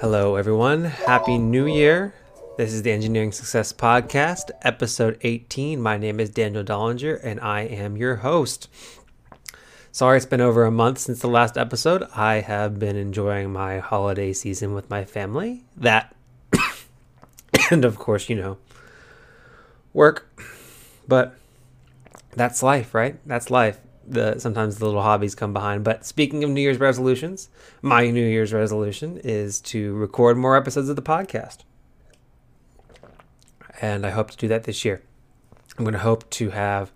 Hello, everyone. Happy New Year. This is the Engineering Success Podcast, episode 18. My name is Daniel Dollinger, and I am your host. Sorry, it's been over a month since the last episode. I have been enjoying my holiday season with my family. That, and of course, you know, work. But that's life, right? That's life. The sometimes the little hobbies come behind. But speaking of New Year's resolutions, my New Year's resolution is to record more episodes of the podcast. And I hope to do that this year. I'm going to hope to have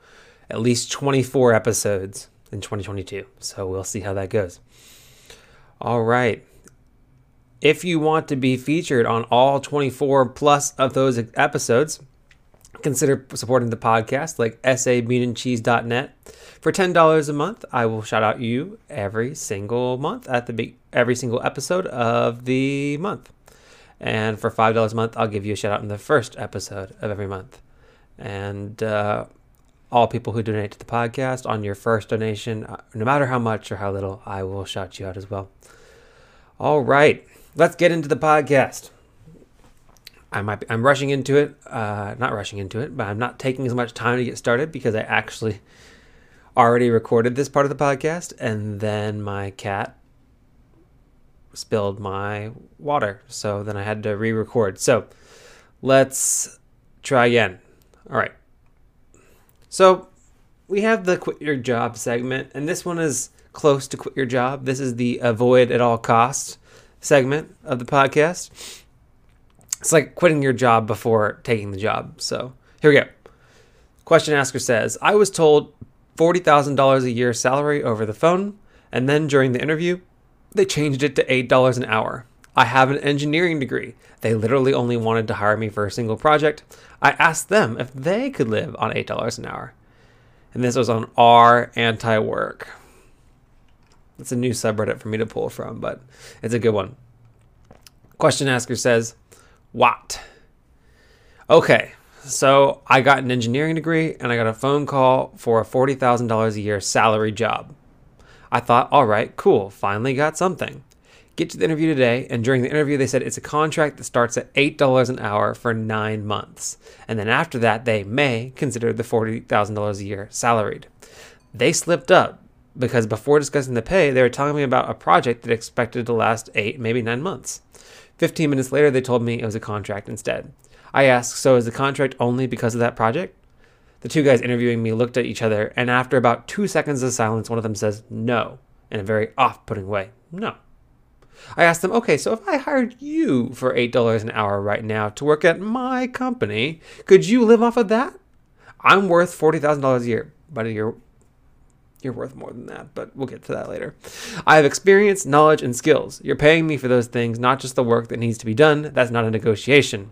at least 24 episodes in 2022. So we'll see how that goes. All right. If you want to be featured on all 24 plus of those episodes, consider supporting the podcast like sabeanandcheese.net. For $10 a month, I will shout out you every single month at the be- every single episode of the month. And for $5 a month, I'll give you a shout out in the first episode of every month. And uh, all people who donate to the podcast on your first donation, uh, no matter how much or how little, I will shout you out as well. All right, let's get into the podcast. I might be, I'm rushing into it, uh, not rushing into it, but I'm not taking as much time to get started because I actually already recorded this part of the podcast, and then my cat spilled my water, so then I had to re-record. So let's try again. All right. So we have the quit your job segment, and this one is close to quit your job. This is the avoid at all costs segment of the podcast. It's like quitting your job before taking the job. So here we go. Question asker says, I was told $40,000 a year salary over the phone, and then during the interview, they changed it to $8 an hour. I have an engineering degree. They literally only wanted to hire me for a single project. I asked them if they could live on $8 an hour. And this was on R anti work. It's a new subreddit for me to pull from, but it's a good one. Question asker says, What? Okay, so I got an engineering degree and I got a phone call for a $40,000 a year salary job. I thought, all right, cool, finally got something. Get to the interview today, and during the interview, they said it's a contract that starts at $8 an hour for nine months. And then after that, they may consider the $40,000 a year salaried. They slipped up because before discussing the pay, they were telling me about a project that expected to last eight, maybe nine months. 15 minutes later, they told me it was a contract instead. I asked, So is the contract only because of that project? The two guys interviewing me looked at each other, and after about two seconds of silence, one of them says, No, in a very off putting way. No. I asked them, Okay, so if I hired you for $8 an hour right now to work at my company, could you live off of that? I'm worth $40,000 a year, but you're you're worth more than that, but we'll get to that later. I have experience, knowledge, and skills. You're paying me for those things, not just the work that needs to be done. That's not a negotiation.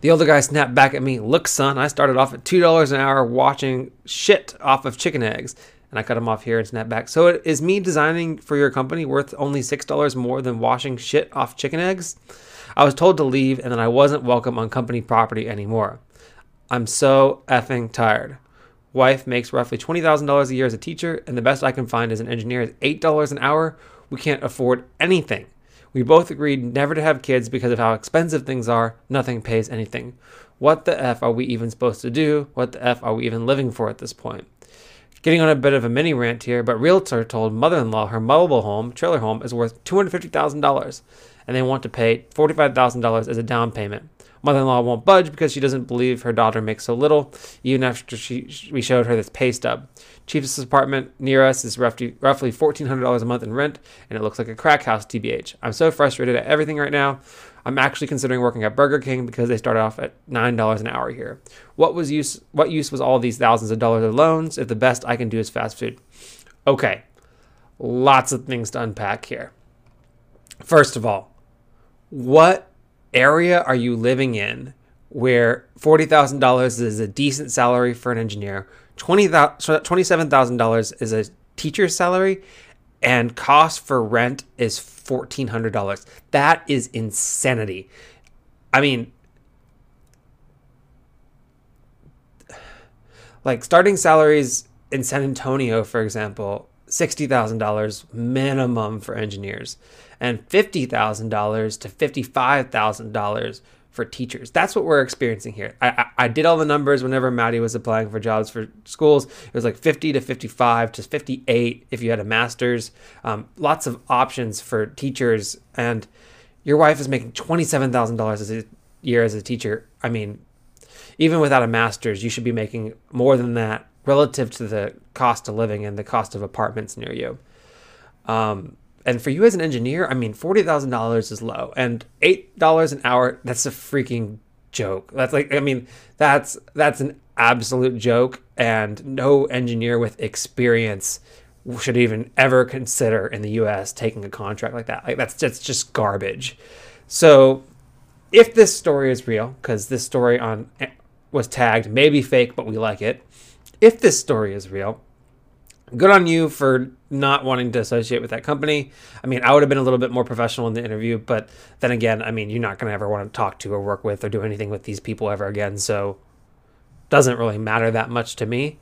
The older guy snapped back at me, Look, son, I started off at $2 an hour watching shit off of chicken eggs. And I cut him off here and snapped back. So is me designing for your company worth only $6 more than washing shit off chicken eggs? I was told to leave and then I wasn't welcome on company property anymore. I'm so effing tired. Wife makes roughly $20,000 a year as a teacher, and the best I can find as an engineer is $8 an hour. We can't afford anything. We both agreed never to have kids because of how expensive things are. Nothing pays anything. What the F are we even supposed to do? What the F are we even living for at this point? Getting on a bit of a mini rant here, but realtor told mother-in-law her mobile home, trailer home, is worth $250,000, and they want to pay $45,000 as a down payment. Mother-in-law won't budge because she doesn't believe her daughter makes so little, even after she we showed her this pay stub. Chief's apartment near us is roughly roughly $1,400 a month in rent, and it looks like a crack house, TBH. I'm so frustrated at everything right now. I'm actually considering working at Burger King because they start off at nine dollars an hour here. What was use? What use was all these thousands of dollars of loans if the best I can do is fast food? Okay, lots of things to unpack here. First of all, what area are you living in where $40,000 is a decent salary for an engineer, $27,000 is a teacher's salary, and cost for rent is $1,400. That is insanity. I mean, like starting salaries in San Antonio, for example, $60,000 minimum for engineers and $50,000 to $55,000 for teachers. That's what we're experiencing here. I, I, I, did all the numbers whenever Maddie was applying for jobs for schools. It was like 50 to 55 to 58 if you had a master's. Um, lots of options for teachers. And your wife is making $27,000 a year as a teacher. I mean, even without a master's, you should be making more than that relative to the cost of living and the cost of apartments near you. Um, and for you as an engineer, I mean, forty thousand dollars is low, and eight dollars an hour—that's a freaking joke. That's like, I mean, that's that's an absolute joke, and no engineer with experience should even ever consider in the U.S. taking a contract like that. Like that's just just garbage. So, if this story is real, because this story on eh, was tagged, maybe fake, but we like it. If this story is real, good on you for not wanting to associate with that company. I mean, I would have been a little bit more professional in the interview, but then again, I mean, you're not going to ever want to talk to or work with or do anything with these people ever again, so doesn't really matter that much to me.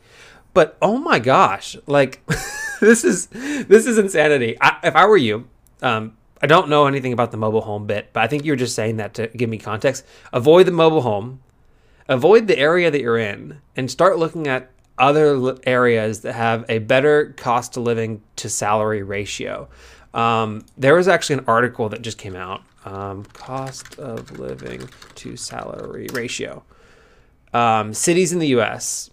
But oh my gosh, like this is this is insanity. I, if I were you, um, I don't know anything about the mobile home bit, but I think you're just saying that to give me context. Avoid the mobile home, avoid the area that you're in, and start looking at other areas that have a better cost of living to salary ratio. Um, there was actually an article that just came out um, cost of living to salary ratio. Um, cities in the US.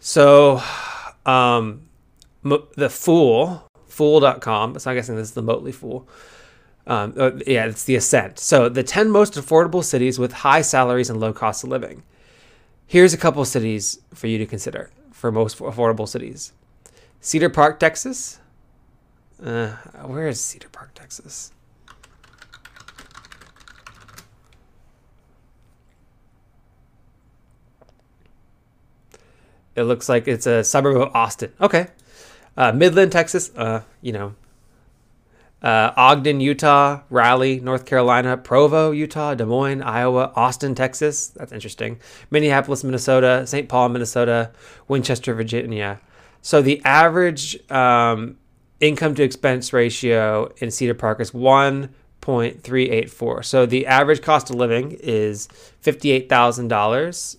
So, um, the Fool, fool.com, so I'm guessing this is the Motley Fool. Um, uh, yeah, it's the ascent. So the 10 most affordable cities with high salaries and low cost of living. Here's a couple cities for you to consider for most affordable cities Cedar Park, Texas. Uh, where is Cedar Park, Texas? It looks like it's a suburb of Austin. Okay. Uh, Midland, Texas. Uh, you know, uh, Ogden, Utah, Raleigh, North Carolina, Provo, Utah, Des Moines, Iowa, Austin, Texas. That's interesting. Minneapolis, Minnesota, St. Paul, Minnesota, Winchester, Virginia. So the average um, income to expense ratio in Cedar Park is 1.384. So the average cost of living is $58,000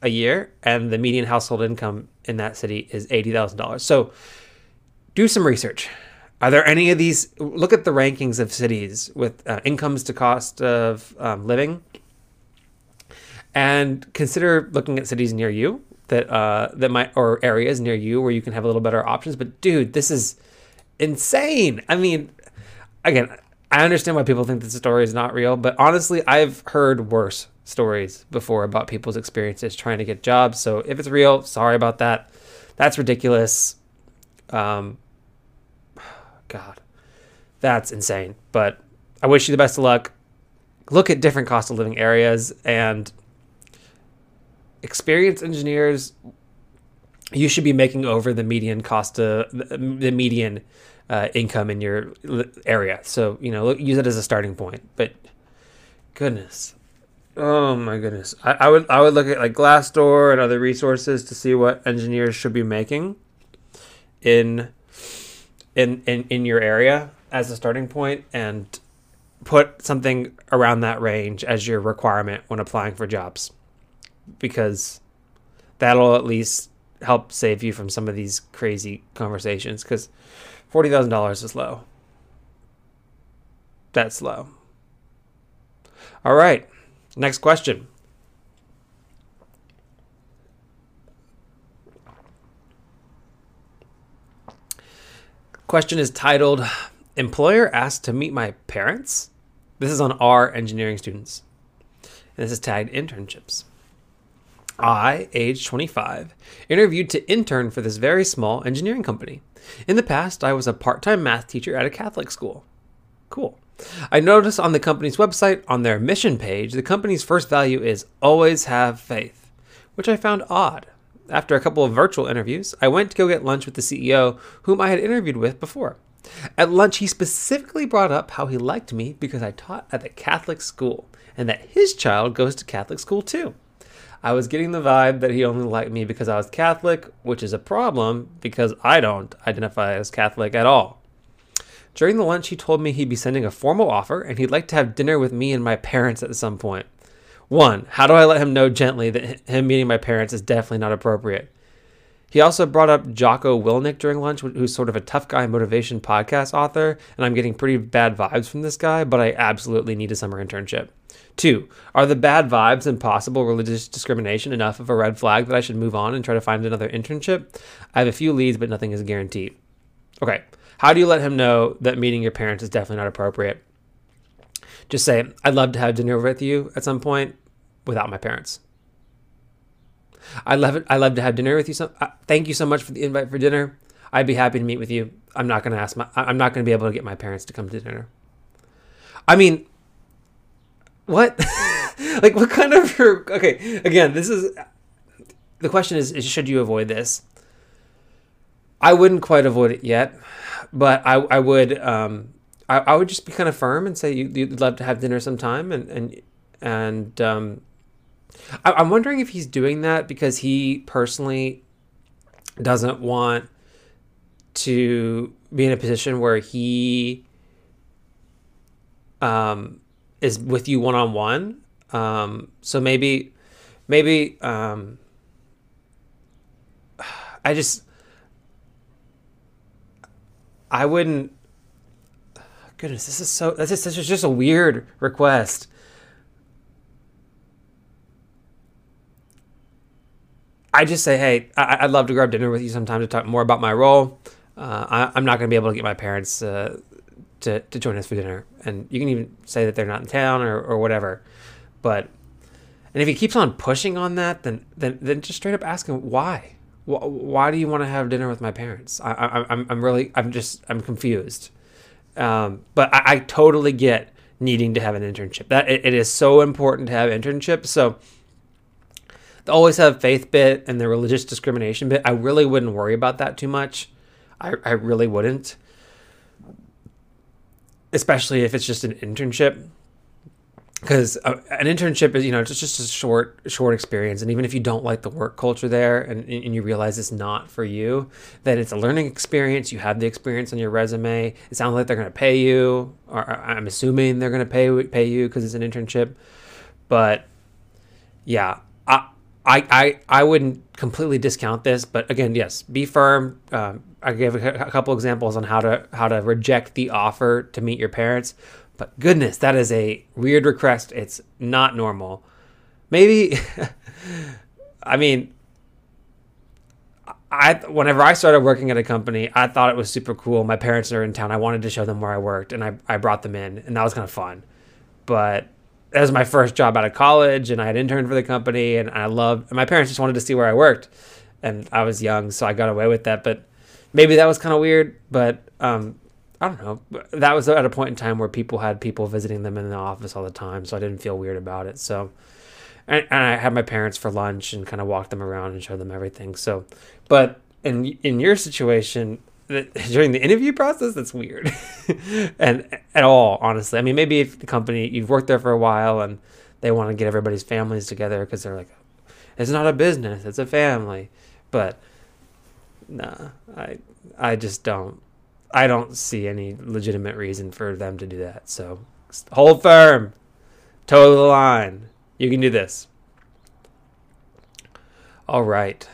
a year, and the median household income in that city is $80,000. So do some research are there any of these? Look at the rankings of cities with uh, incomes to cost of um, living, and consider looking at cities near you that uh, that might or areas near you where you can have a little better options. But dude, this is insane. I mean, again, I understand why people think this story is not real, but honestly, I've heard worse stories before about people's experiences trying to get jobs. So if it's real, sorry about that. That's ridiculous. Um, God, that's insane. But I wish you the best of luck. Look at different cost of living areas and experienced engineers. You should be making over the median cost of the median uh, income in your area. So you know, use it as a starting point. But goodness, oh my goodness, I, I would I would look at like Glassdoor and other resources to see what engineers should be making in in, in, in your area as a starting point and put something around that range as your requirement when applying for jobs because that'll at least help save you from some of these crazy conversations because $40,000 is low. That's low. All right. Next question. Question is titled Employer asked to meet my parents. This is on our engineering students. And this is tagged internships. I, age 25, interviewed to intern for this very small engineering company. In the past, I was a part time math teacher at a Catholic school. Cool. I noticed on the company's website, on their mission page, the company's first value is always have faith, which I found odd. After a couple of virtual interviews, I went to go get lunch with the CEO, whom I had interviewed with before. At lunch, he specifically brought up how he liked me because I taught at the Catholic school and that his child goes to Catholic school too. I was getting the vibe that he only liked me because I was Catholic, which is a problem because I don't identify as Catholic at all. During the lunch, he told me he'd be sending a formal offer and he'd like to have dinner with me and my parents at some point. One, how do I let him know gently that him meeting my parents is definitely not appropriate? He also brought up Jocko Willink during lunch, who's sort of a tough guy motivation podcast author, and I'm getting pretty bad vibes from this guy, but I absolutely need a summer internship. Two, are the bad vibes and possible religious discrimination enough of a red flag that I should move on and try to find another internship? I have a few leads, but nothing is guaranteed. Okay, how do you let him know that meeting your parents is definitely not appropriate? Just say, I'd love to have dinner with you at some point without my parents. I love it. I love to have dinner with you. So, uh, thank you so much for the invite for dinner. I'd be happy to meet with you. I'm not going to ask my. I'm not going to be able to get my parents to come to dinner. I mean, what? like, what kind of? Okay, again, this is. The question is, is should you avoid this? I wouldn't quite avoid it yet, but I I would um I, I would just be kind of firm and say you, you'd love to have dinner sometime and and and um I, I'm wondering if he's doing that because he personally doesn't want to be in a position where he um, is with you one on one. So maybe, maybe um, I just I wouldn't. Goodness, this is so. This is, this is just a weird request. I just say, hey, I, would love to grab dinner with you sometime to talk more about my role. Uh, I, am not going to be able to get my parents uh, to, to join us for dinner. And you can even say that they're not in town or, or whatever. But, and if he keeps on pushing on that, then, then, then just straight up ask him why. Why do you want to have dinner with my parents? I, I, I'm, I'm really, I'm just, I'm confused. Um, but I, I totally get needing to have an internship. That it, it is so important to have internships. So, always have faith bit and the religious discrimination bit, I really wouldn't worry about that too much. I, I really wouldn't. Especially if it's just an internship. Because uh, an internship is, you know, it's just a short, short experience. And even if you don't like the work culture there and, and you realize it's not for you, then it's a learning experience. You have the experience on your resume. It sounds like they're going to pay you, or I'm assuming they're going to pay pay you because it's an internship. But yeah, I, I, I, wouldn't completely discount this, but again, yes, be firm. Um, I gave a, a couple examples on how to how to reject the offer to meet your parents, but goodness, that is a weird request. It's not normal. Maybe, I mean, I whenever I started working at a company, I thought it was super cool. My parents are in town. I wanted to show them where I worked, and I I brought them in, and that was kind of fun. But that was my first job out of college and I had interned for the company and I loved and my parents just wanted to see where I worked and I was young so I got away with that but maybe that was kind of weird but um, I don't know. That was at a point in time where people had people visiting them in the office all the time so I didn't feel weird about it so and, and I had my parents for lunch and kind of walked them around and showed them everything so but in in your situation during the interview process that's weird. And at all honestly. I mean maybe if the company you've worked there for a while and they want to get everybody's families together because they're like it's not a business it's a family. But nah i i just don't i don't see any legitimate reason for them to do that. So hold firm toe the line. You can do this. All right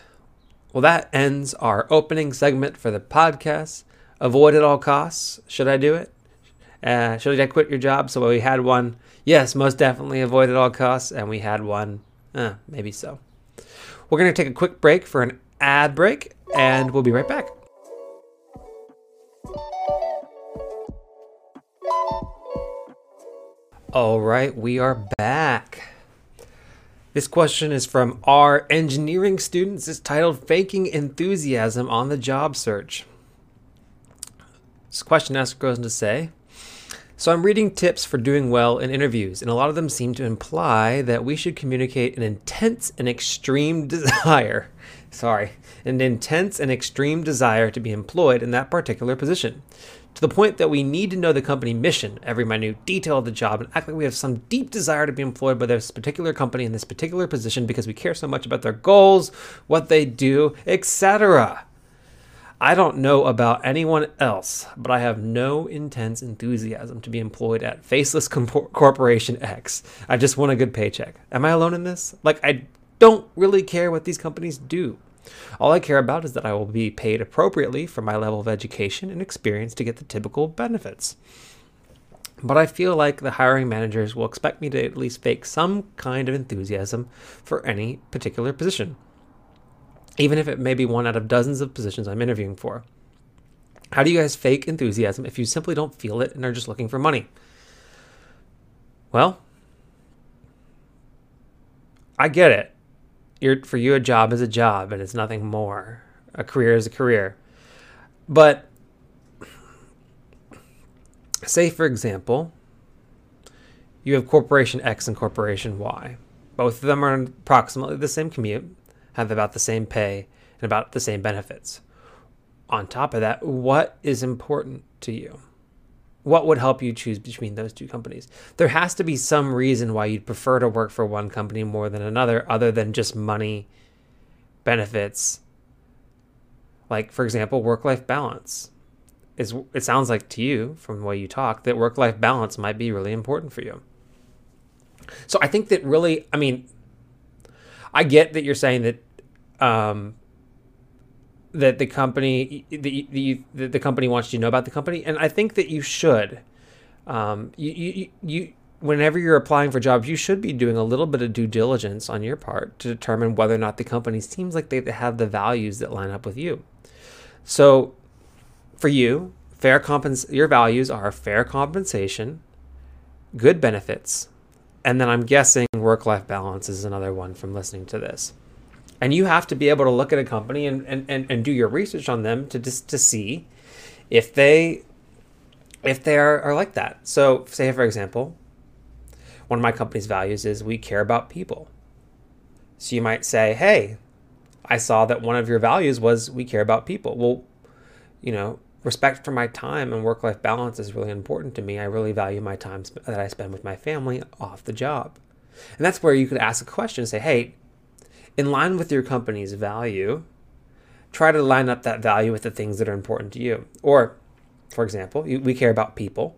well, that ends our opening segment for the podcast. Avoid at all costs. Should I do it? Uh, should I quit your job? So we had one. Yes, most definitely avoid at all costs. And we had one. Uh, maybe so. We're going to take a quick break for an ad break, and we'll be right back. All right, we are back. This question is from our engineering students. It's titled Faking Enthusiasm on the Job Search. This question asks goes on to say So I'm reading tips for doing well in interviews, and a lot of them seem to imply that we should communicate an intense and extreme desire. Sorry, an intense and extreme desire to be employed in that particular position to the point that we need to know the company mission, every minute detail of the job, and act like we have some deep desire to be employed by this particular company in this particular position because we care so much about their goals, what they do, etc. I don't know about anyone else, but I have no intense enthusiasm to be employed at Faceless Corporation X. I just want a good paycheck. Am I alone in this? Like, I don't really care what these companies do. All I care about is that I will be paid appropriately for my level of education and experience to get the typical benefits. But I feel like the hiring managers will expect me to at least fake some kind of enthusiasm for any particular position, even if it may be one out of dozens of positions I'm interviewing for. How do you guys fake enthusiasm if you simply don't feel it and are just looking for money? Well, I get it you're, for you, a job is a job and it's nothing more. A career is a career. But say, for example, you have Corporation X and Corporation Y. Both of them are approximately the same commute, have about the same pay, and about the same benefits. On top of that, what is important to you? What would help you choose between those two companies? There has to be some reason why you'd prefer to work for one company more than another, other than just money, benefits. Like, for example, work life balance. Is, it sounds like to you, from the way you talk, that work life balance might be really important for you. So I think that really, I mean, I get that you're saying that um, that the company the, the, the company wants you to know about the company. And i think that you should um, you, you, you whenever you're applying for jobs you should be doing a little bit of due diligence on your part to determine whether or not the company seems like they have the values that line up with you. So for you fair compens- your values are fair compensation good benefits and then i'm guessing work life balance is another one from listening to this and you have to be able to look at a company and, and, and, and do your research on them to just to see if they if they are, are like that. So say for example, one of my company's values is we care about people. So you might say, hey, I saw that one of your values was we care about people. Well, you know, respect for my time and work life balance is really important to me. I really value my time that I spend with my family off the job. And that's where you could ask a question and say, hey, in line with your company's value, try to line up that value with the things that are important to you. Or, for example, we care about people.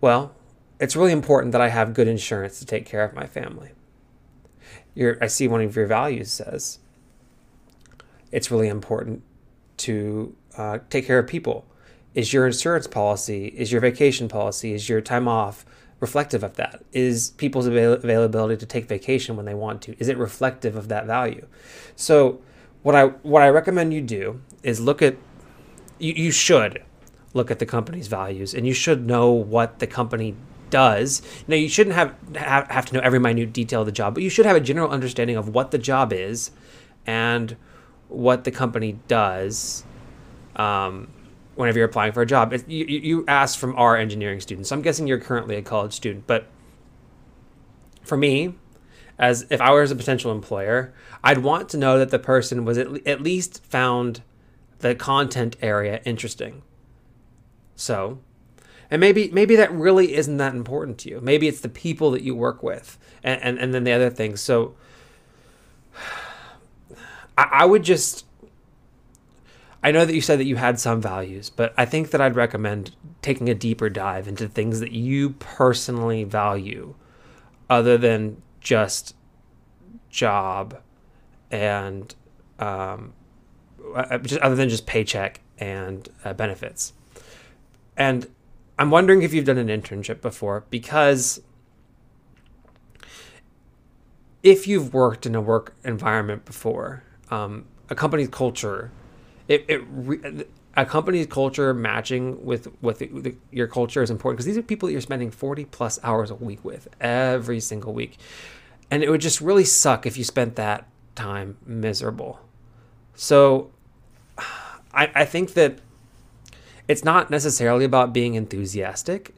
Well, it's really important that I have good insurance to take care of my family. Your, I see one of your values says it's really important to uh, take care of people. Is your insurance policy, is your vacation policy, is your time off, reflective of that? Is people's avail- availability to take vacation when they want to? Is it reflective of that value? So what I what I recommend you do is look at you, you should look at the company's values and you should know what the company does. Now you shouldn't have, have have to know every minute detail of the job, but you should have a general understanding of what the job is and what the company does. Um, whenever you're applying for a job. You, you ask from our engineering students. I'm guessing you're currently a college student, but for me, as if I was a potential employer, I'd want to know that the person was at, at least found the content area interesting. So, and maybe maybe that really isn't that important to you. Maybe it's the people that you work with, and and, and then the other things. So, I, I would just I know that you said that you had some values, but I think that I'd recommend taking a deeper dive into things that you personally value other than just job and um, uh, just other than just paycheck and uh, benefits. And I'm wondering if you've done an internship before because if you've worked in a work environment before, um, a company's culture it, it a company's culture matching with with the, the, your culture is important because these are people that you're spending 40 plus hours a week with every single week. And it would just really suck if you spent that time miserable. So I, I think that it's not necessarily about being enthusiastic.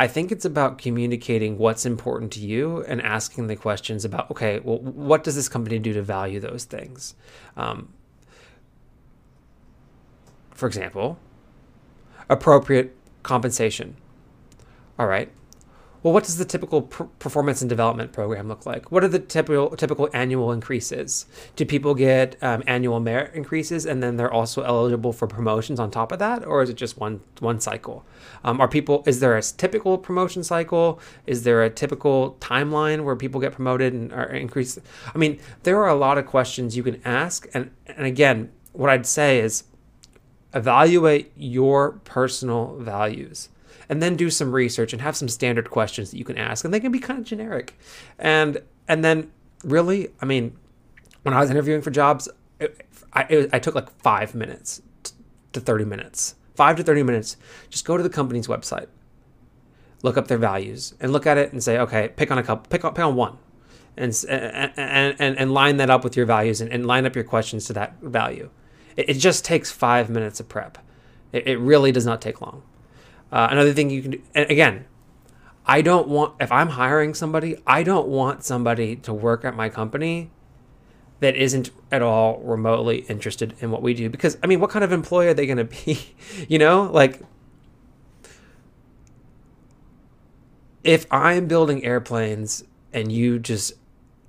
I think it's about communicating what's important to you and asking the questions about, okay, well, what does this company do to value those things? Um, for example, appropriate compensation. All right. Well, what does the typical pr- performance and development program look like? What are the typical typical annual increases? Do people get um, annual merit increases and then they're also eligible for promotions on top of that, or is it just one one cycle? Um, are people? Is there a typical promotion cycle? Is there a typical timeline where people get promoted and are increased? I mean, there are a lot of questions you can ask, and and again, what I'd say is evaluate your personal values and then do some research and have some standard questions that you can ask and they can be kind of generic. And and then really i mean when i was interviewing for jobs it, I, it, I took like five minutes to 30 minutes five to 30 minutes just go to the company's website look up their values and look at it and say okay pick on a couple pick on, pick on one and, and, and, and line that up with your values and, and line up your questions to that value it, it just takes five minutes of prep it, it really does not take long uh, another thing you can do, and again, I don't want, if I'm hiring somebody, I don't want somebody to work at my company that isn't at all remotely interested in what we do. Because, I mean, what kind of employee are they going to be? you know, like, if I'm building airplanes and you just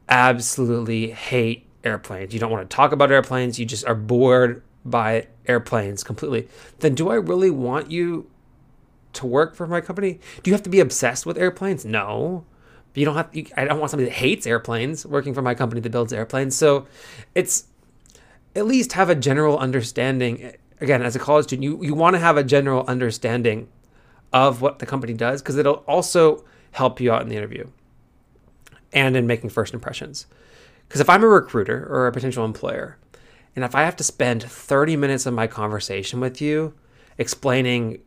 absolutely hate airplanes, you don't want to talk about airplanes, you just are bored by airplanes completely, then do I really want you to work for my company? Do you have to be obsessed with airplanes? No. You don't have. You, I don't want somebody that hates airplanes working for my company that builds airplanes. So, it's at least have a general understanding. Again, as a college student, you you want to have a general understanding of what the company does because it'll also help you out in the interview and in making first impressions. Because if I'm a recruiter or a potential employer, and if I have to spend 30 minutes of my conversation with you explaining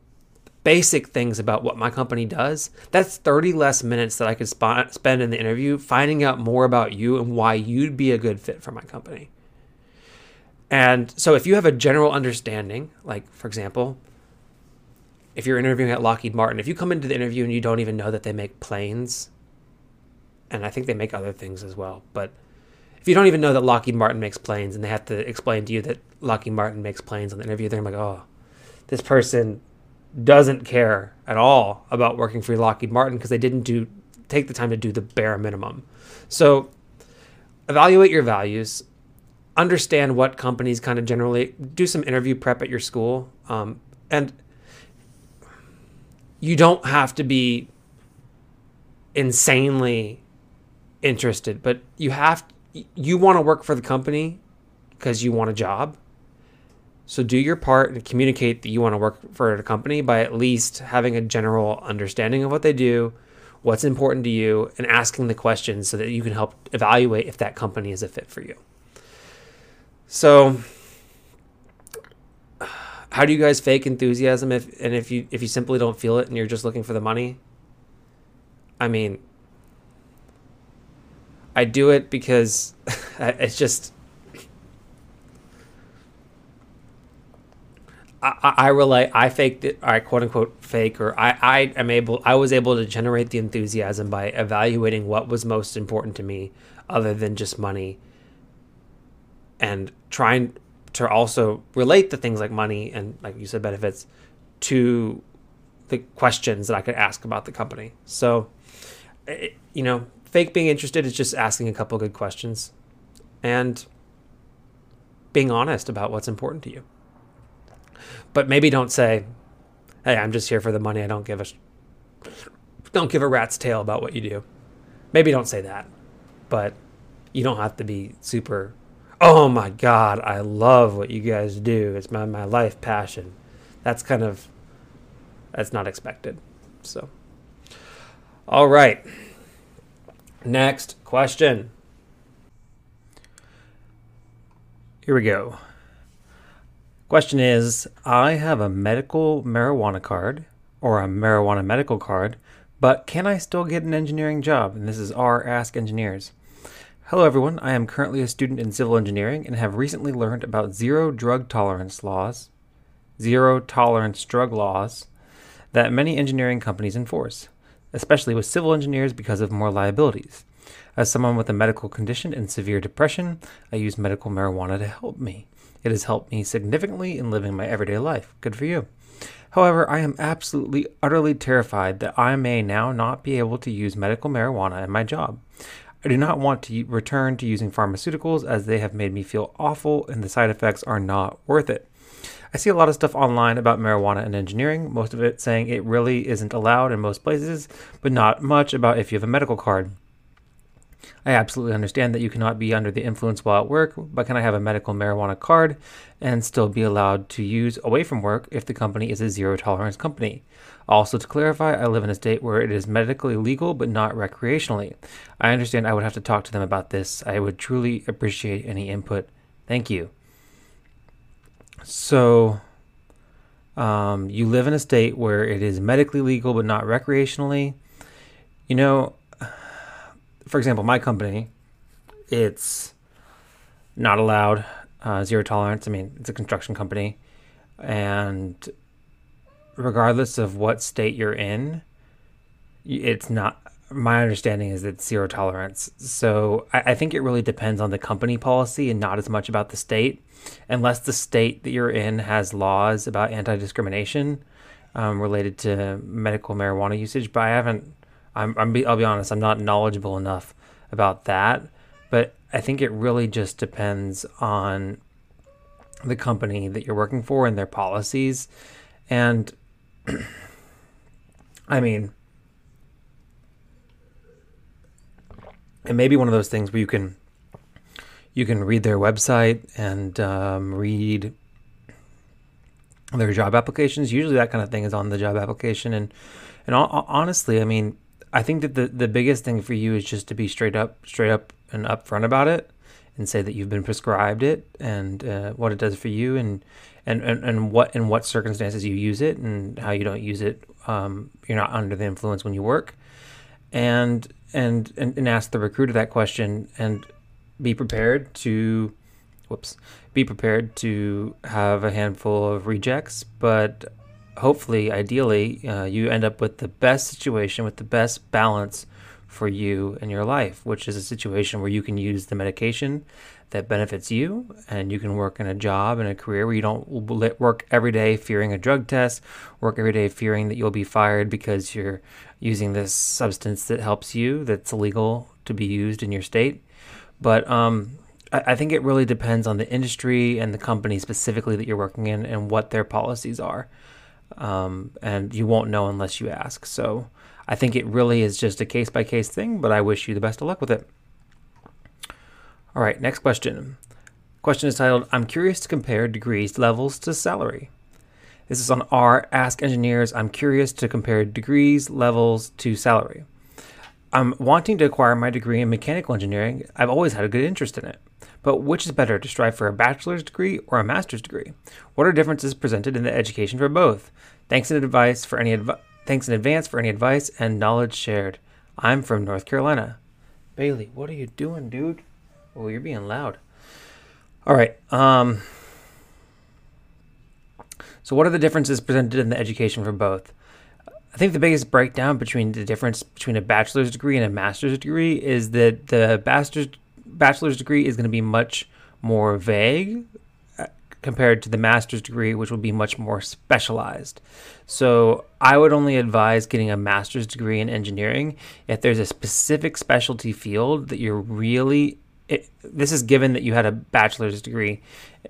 basic things about what my company does, that's 30 less minutes that I could sp- spend in the interview finding out more about you and why you'd be a good fit for my company. And so if you have a general understanding, like for example, if you're interviewing at Lockheed Martin, if you come into the interview and you don't even know that they make planes, and I think they make other things as well, but if you don't even know that Lockheed Martin makes planes and they have to explain to you that Lockheed Martin makes planes on the interview, they're like, oh, this person doesn't care at all about working for Lockheed Martin because they didn't do take the time to do the bare minimum. So evaluate your values, understand what companies kind of generally do some interview prep at your school, um, and you don't have to be insanely interested, but you have you want to work for the company because you want a job so do your part and communicate that you want to work for a company by at least having a general understanding of what they do, what's important to you, and asking the questions so that you can help evaluate if that company is a fit for you. So how do you guys fake enthusiasm if and if you if you simply don't feel it and you're just looking for the money? I mean, I do it because it's just I, I relate. I faked it. I quote unquote fake, or I, I am able. I was able to generate the enthusiasm by evaluating what was most important to me, other than just money, and trying to also relate the things like money and, like you said, benefits to the questions that I could ask about the company. So, it, you know, fake being interested is just asking a couple good questions, and being honest about what's important to you. But maybe don't say, "Hey, I'm just here for the money. I don't give a don't give a rat's tail about what you do." Maybe don't say that. But you don't have to be super oh my god, I love what you guys do. It's my my life passion. That's kind of that's not expected. So all right. Next question. Here we go. Question is I have a medical marijuana card or a marijuana medical card, but can I still get an engineering job? And this is R Ask Engineers. Hello, everyone. I am currently a student in civil engineering and have recently learned about zero drug tolerance laws, zero tolerance drug laws that many engineering companies enforce, especially with civil engineers because of more liabilities. As someone with a medical condition and severe depression, I use medical marijuana to help me. It has helped me significantly in living my everyday life. Good for you. However, I am absolutely, utterly terrified that I may now not be able to use medical marijuana in my job. I do not want to return to using pharmaceuticals as they have made me feel awful and the side effects are not worth it. I see a lot of stuff online about marijuana and engineering, most of it saying it really isn't allowed in most places, but not much about if you have a medical card. I absolutely understand that you cannot be under the influence while at work, but can I have a medical marijuana card and still be allowed to use away from work if the company is a zero tolerance company? Also, to clarify, I live in a state where it is medically legal but not recreationally. I understand I would have to talk to them about this. I would truly appreciate any input. Thank you. So, um, you live in a state where it is medically legal but not recreationally. You know, for example, my company, it's not allowed uh, zero tolerance. I mean, it's a construction company, and regardless of what state you're in, it's not. My understanding is it's zero tolerance. So I, I think it really depends on the company policy and not as much about the state, unless the state that you're in has laws about anti discrimination um, related to medical marijuana usage. But I haven't I'm, I'm I'll be honest, I'm not knowledgeable enough about that, but I think it really just depends on the company that you're working for and their policies. And I mean, it may be one of those things where you can you can read their website and um, read their job applications. Usually, that kind of thing is on the job application, and and honestly, I mean, I think that the, the biggest thing for you is just to be straight up, straight up and upfront about it, and say that you've been prescribed it and uh, what it does for you, and, and and and what in what circumstances you use it, and how you don't use it. Um, you're not under the influence when you work, and and and, and ask the recruiter that question, and be prepared to, whoops, be prepared to have a handful of rejects, but hopefully, ideally, uh, you end up with the best situation, with the best balance for you in your life, which is a situation where you can use the medication that benefits you and you can work in a job and a career where you don't work every day fearing a drug test, work every day fearing that you'll be fired because you're using this substance that helps you, that's illegal to be used in your state. But um, I, I think it really depends on the industry and the company specifically that you're working in and what their policies are um, and you won't know unless you ask. So I think it really is just a case by case thing, but I wish you the best of luck with it. All right, next question. Question is titled I'm curious to compare degrees levels to salary. This is on R, Ask Engineers. I'm curious to compare degrees levels to salary. I'm wanting to acquire my degree in mechanical engineering. I've always had a good interest in it. But which is better, to strive for a bachelor's degree or a master's degree? What are differences presented in the education for both? Thanks in advice for any thanks in advance for any advice and knowledge shared. I'm from North Carolina. Bailey, what are you doing, dude? Oh, you're being loud. All right. Um So what are the differences presented in the education for both? I think the biggest breakdown between the difference between a bachelor's degree and a master's degree is that the bachelor's bachelor's degree is going to be much more vague uh, compared to the master's degree, which will be much more specialized. So I would only advise getting a master's degree in engineering if there's a specific specialty field that you're really. This is given that you had a bachelor's degree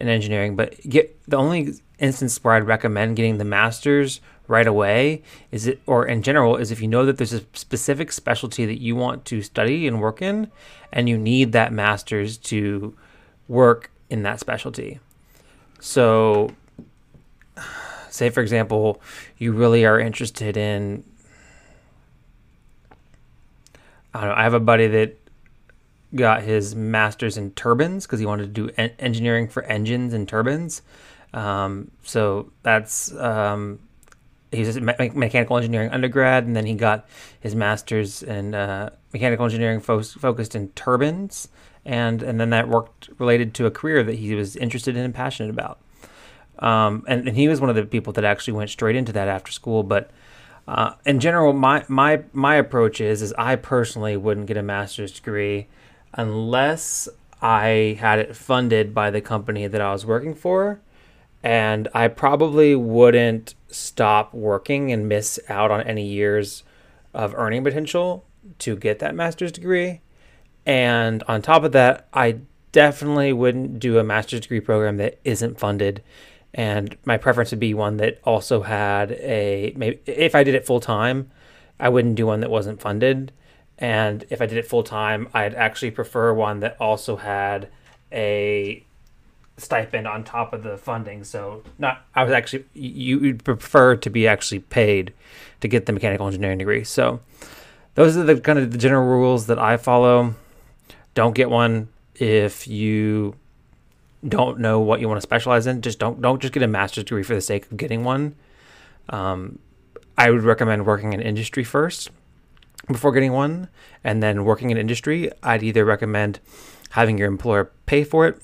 in engineering, but get the only instance where I'd recommend getting the master's right away is it or in general is if you know that there's a specific specialty that you want to study and work in and you need that master's to work in that specialty. So say for example you really are interested in I don't know I have a buddy that got his master's in turbines because he wanted to do en- engineering for engines and turbines um, so that's um, he's a me- mechanical engineering undergrad, and then he got his master's in uh, mechanical engineering fo- focused in turbines, and and then that worked related to a career that he was interested in and passionate about. Um, and, and he was one of the people that actually went straight into that after school. But Uh, in general, my my my approach is is I personally wouldn't get a master's degree unless I had it funded by the company that I was working for, and I probably wouldn't stop working and miss out on any years of earning potential to get that master's degree. And on top of that, I definitely wouldn't do a master's degree program that isn't funded. And my preference would be one that also had a maybe if I did it full time, I wouldn't do one that wasn't funded. And if I did it full time, I'd actually prefer one that also had a stipend on top of the funding. So not I was actually you would prefer to be actually paid to get the mechanical engineering degree. So those are the kind of the general rules that I follow. Don't get one if you don't know what you want to specialize in. Just don't don't just get a master's degree for the sake of getting one. Um, I would recommend working in industry first before getting one, and then working in industry. I'd either recommend having your employer pay for it,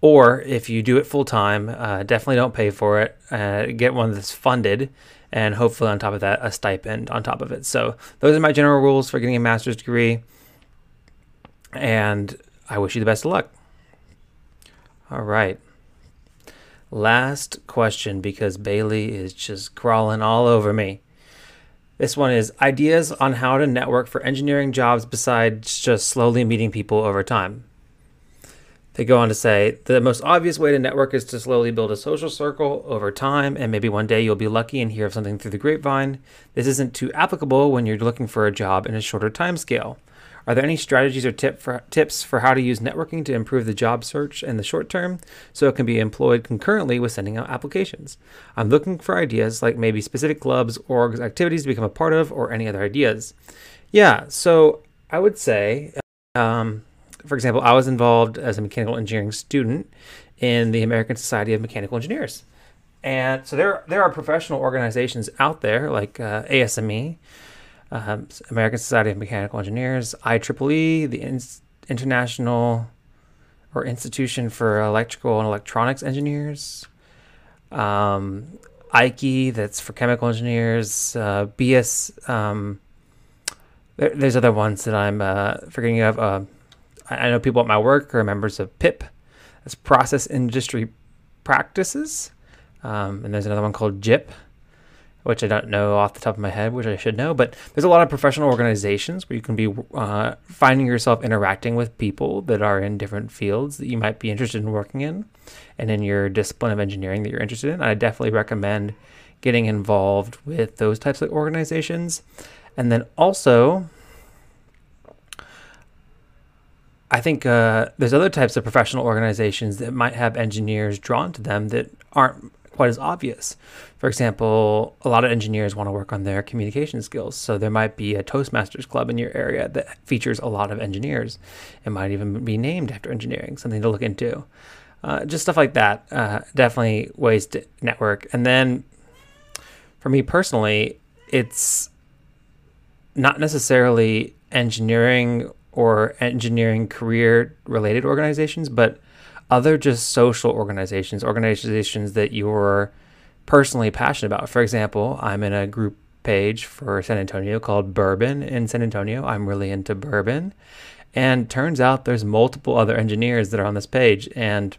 or if you do it full time, uh, definitely don't pay for it. Uh, get one that's funded, and hopefully on top of that, a stipend on top of it. So those are my general rules for getting a master's degree and I wish you the best of luck. All right. Last question because Bailey is just crawling all over me. This one is ideas on how to network for engineering jobs besides just slowly meeting people over time. They go on to say the most obvious way to network is to slowly build a social circle over time, and maybe one day you'll be lucky and hear of something through the grapevine. This isn't too applicable when you're looking for a job in a shorter time scale. Are there any strategies or tip for, tips for how to use networking to improve the job search in the short term so it can be employed concurrently with sending out applications? I'm looking for ideas like maybe specific clubs, orgs, activities to become a part of, or any other ideas. Yeah, so I would say, um, for example, I was involved as a mechanical engineering student in the American Society of Mechanical Engineers. And so there, there are professional organizations out there like uh, ASME, um, American Society of Mechanical Engineers, IEEE, the In- International or Institution for Electrical and Electronics Engineers, um, IKE, that's for chemical engineers, uh, BS. Um, there, there's other ones that I'm uh, forgetting of. Uh, I know people at my work are members of PIP, that's Process Industry Practices, um, and there's another one called JIP, which I don't know off the top of my head, which I should know. But there's a lot of professional organizations where you can be uh, finding yourself interacting with people that are in different fields that you might be interested in working in and in your discipline of engineering that you're interested in. I definitely recommend getting involved with those types of organizations. And then also, I think uh, there's other types of professional organizations that might have engineers drawn to them that aren't quite as obvious. For example, a lot of engineers want to work on their communication skills. So there might be a Toastmasters club in your area that features a lot of engineers. It might even be named after engineering, something to look into. Uh, just stuff like that. Uh, definitely ways to network. And then for me personally, it's not necessarily engineering or engineering career related organizations, but other just social organizations, organizations that you're personally passionate about. For example, I'm in a group page for San Antonio called Bourbon in San Antonio. I'm really into bourbon. And turns out there's multiple other engineers that are on this page. And,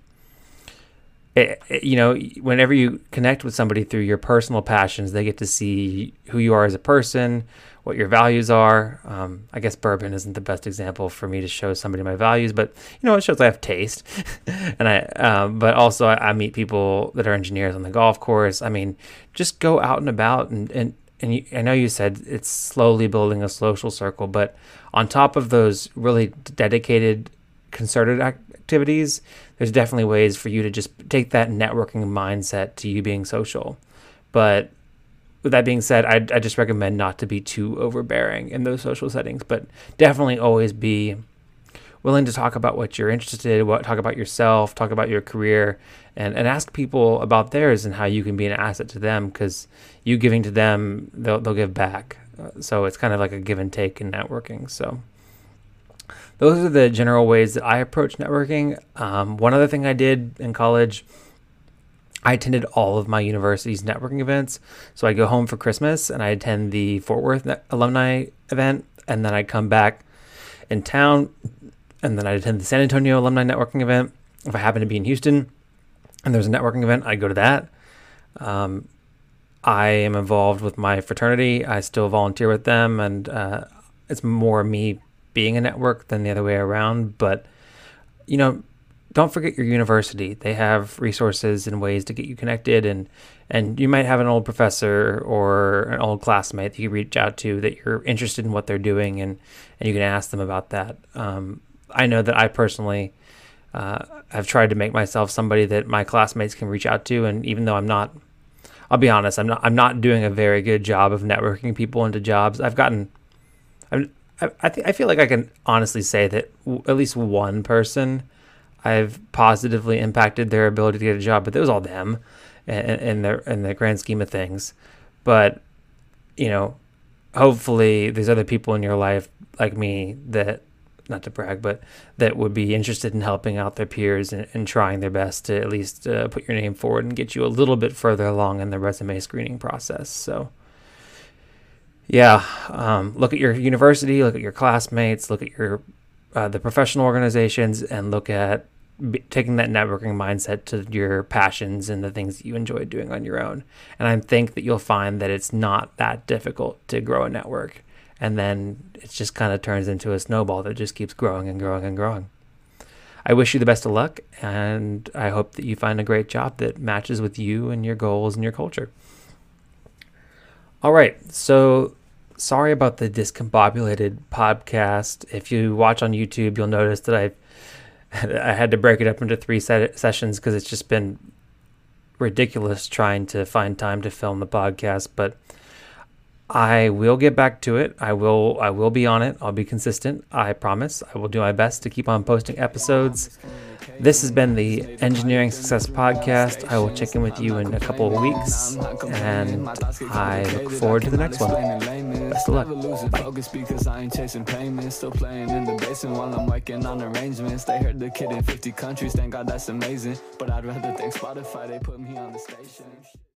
it, it, you know, whenever you connect with somebody through your personal passions, they get to see who you are as a person, what your values are. Um, I guess bourbon isn't the best example for me to show somebody my values, but you know, it shows I have taste. and I, um, but also I, I, meet people that are engineers on the golf course. I mean, just go out and about and, and, and you, I know you said it's slowly building a social circle, but on top of those really dedicated, concerted activities, there's definitely ways for you to just take that networking mindset to you being social. But with that being said, I, I just recommend not to be too overbearing in those social settings, but definitely always be willing to talk about what you're interested in, what talk about yourself, talk about your career, and, and ask people about theirs and how you can be an asset to them because you giving to them, they'll, they'll give back. Uh, so it's kind of like a give and take in networking. So those are the general ways that I approach networking. Um, one other thing I did in college I attended all of my university's networking events. So I go home for Christmas and I attend the Fort Worth alumni event, and then I come back in town, and then I attend the San Antonio alumni networking event. If I happen to be in Houston and there's a networking event, I go to that. Um, I am involved with my fraternity. I still volunteer with them, and uh, it's more me being a network than the other way around. But you know, don't forget your university. They have resources and ways to get you connected, and and you might have an old professor or an old classmate that you reach out to that you're interested in what they're doing, and and you can ask them about that. Um, I know that I personally. Uh, have tried to make myself somebody that my classmates can reach out to, and even though I'm not, I'll be honest, I'm not I'm not doing a very good job of networking people into jobs. I've gotten, I'm, I I, I feel like I can honestly say that w- at least one person I've positively impacted their ability to get a job, but it was all them in, the in the grand scheme of things. But you know, hopefully, there's other people in your life like me that not to brag, but that would be interested in helping out their peers and, and trying their best to at least uh, put your name forward and get you a little bit further along in the resume screening process. So, yeah, um, look at your university, look at your classmates, look at your uh, the professional organizations, and look at b- taking that networking mindset to your passions and the things that you enjoy doing on your own. And I think that you'll find that it's not that difficult to grow a network. And then it just kind of turns into a snowball that just keeps growing and growing and growing. I wish you the best of luck, and I hope that you find a great job that matches with you and your goals and your culture. All right, so sorry about the discombobulated podcast. If you watch on YouTube, you'll notice that I've I had to break it up into three set- sessions because it's just been ridiculous trying to find time to film the podcast. But I will get back to it. I will. I will be on it. I'll be consistent. I promise. I will do my best to keep on posting episodes. This has been the Engineering Success Podcast. I will check in with you in a couple of weeks, and I look forward to the next one. Best of luck. Focus